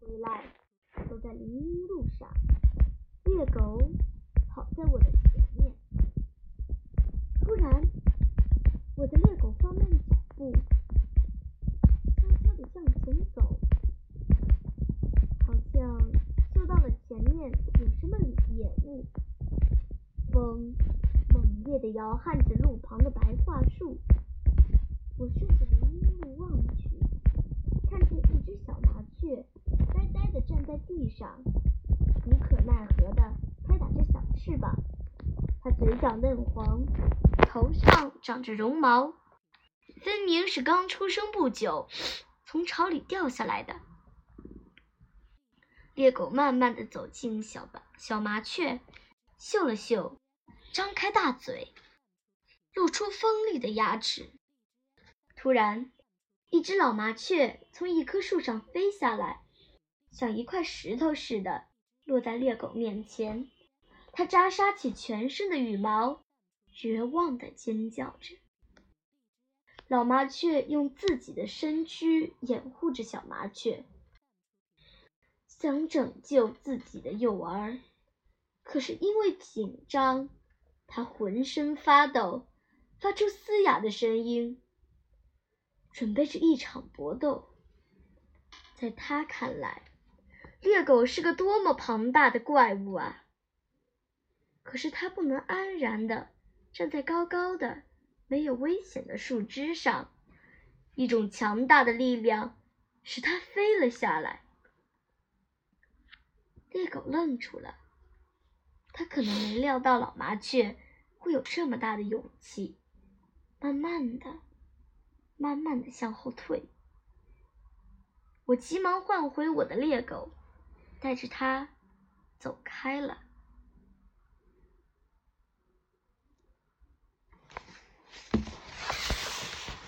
回来，走在林荫路上，猎狗跑在我的前面。突然，我的猎狗放慢脚步，悄悄地向前走，好像嗅到了前面有什么野物。风猛烈地摇撼着路旁的白桦树。我顺着林荫路望去，看见一只小麻雀呆呆地站在地上，无可奈何地拍打着小翅膀。它嘴角嫩黄，头上长着绒毛，分明是刚出生不久，从巢里掉下来的。猎狗慢慢地走近小小麻雀，嗅了嗅，张开大嘴，露出锋利的牙齿。突然，一只老麻雀从一棵树上飞下来，像一块石头似的落在猎狗面前。它扎杀起全身的羽毛，绝望地尖叫着。老麻雀用自己的身躯掩护着小麻雀，想拯救自己的幼儿。可是因为紧张，它浑身发抖，发出嘶哑的声音。准备着一场搏斗。在他看来，猎狗是个多么庞大的怪物啊！可是它不能安然的站在高高的、没有危险的树枝上，一种强大的力量使它飞了下来。猎狗愣住了，他可能没料到老麻雀会有这么大的勇气。慢慢的。慢慢的向后退，我急忙唤回我的猎狗，带着他走开了。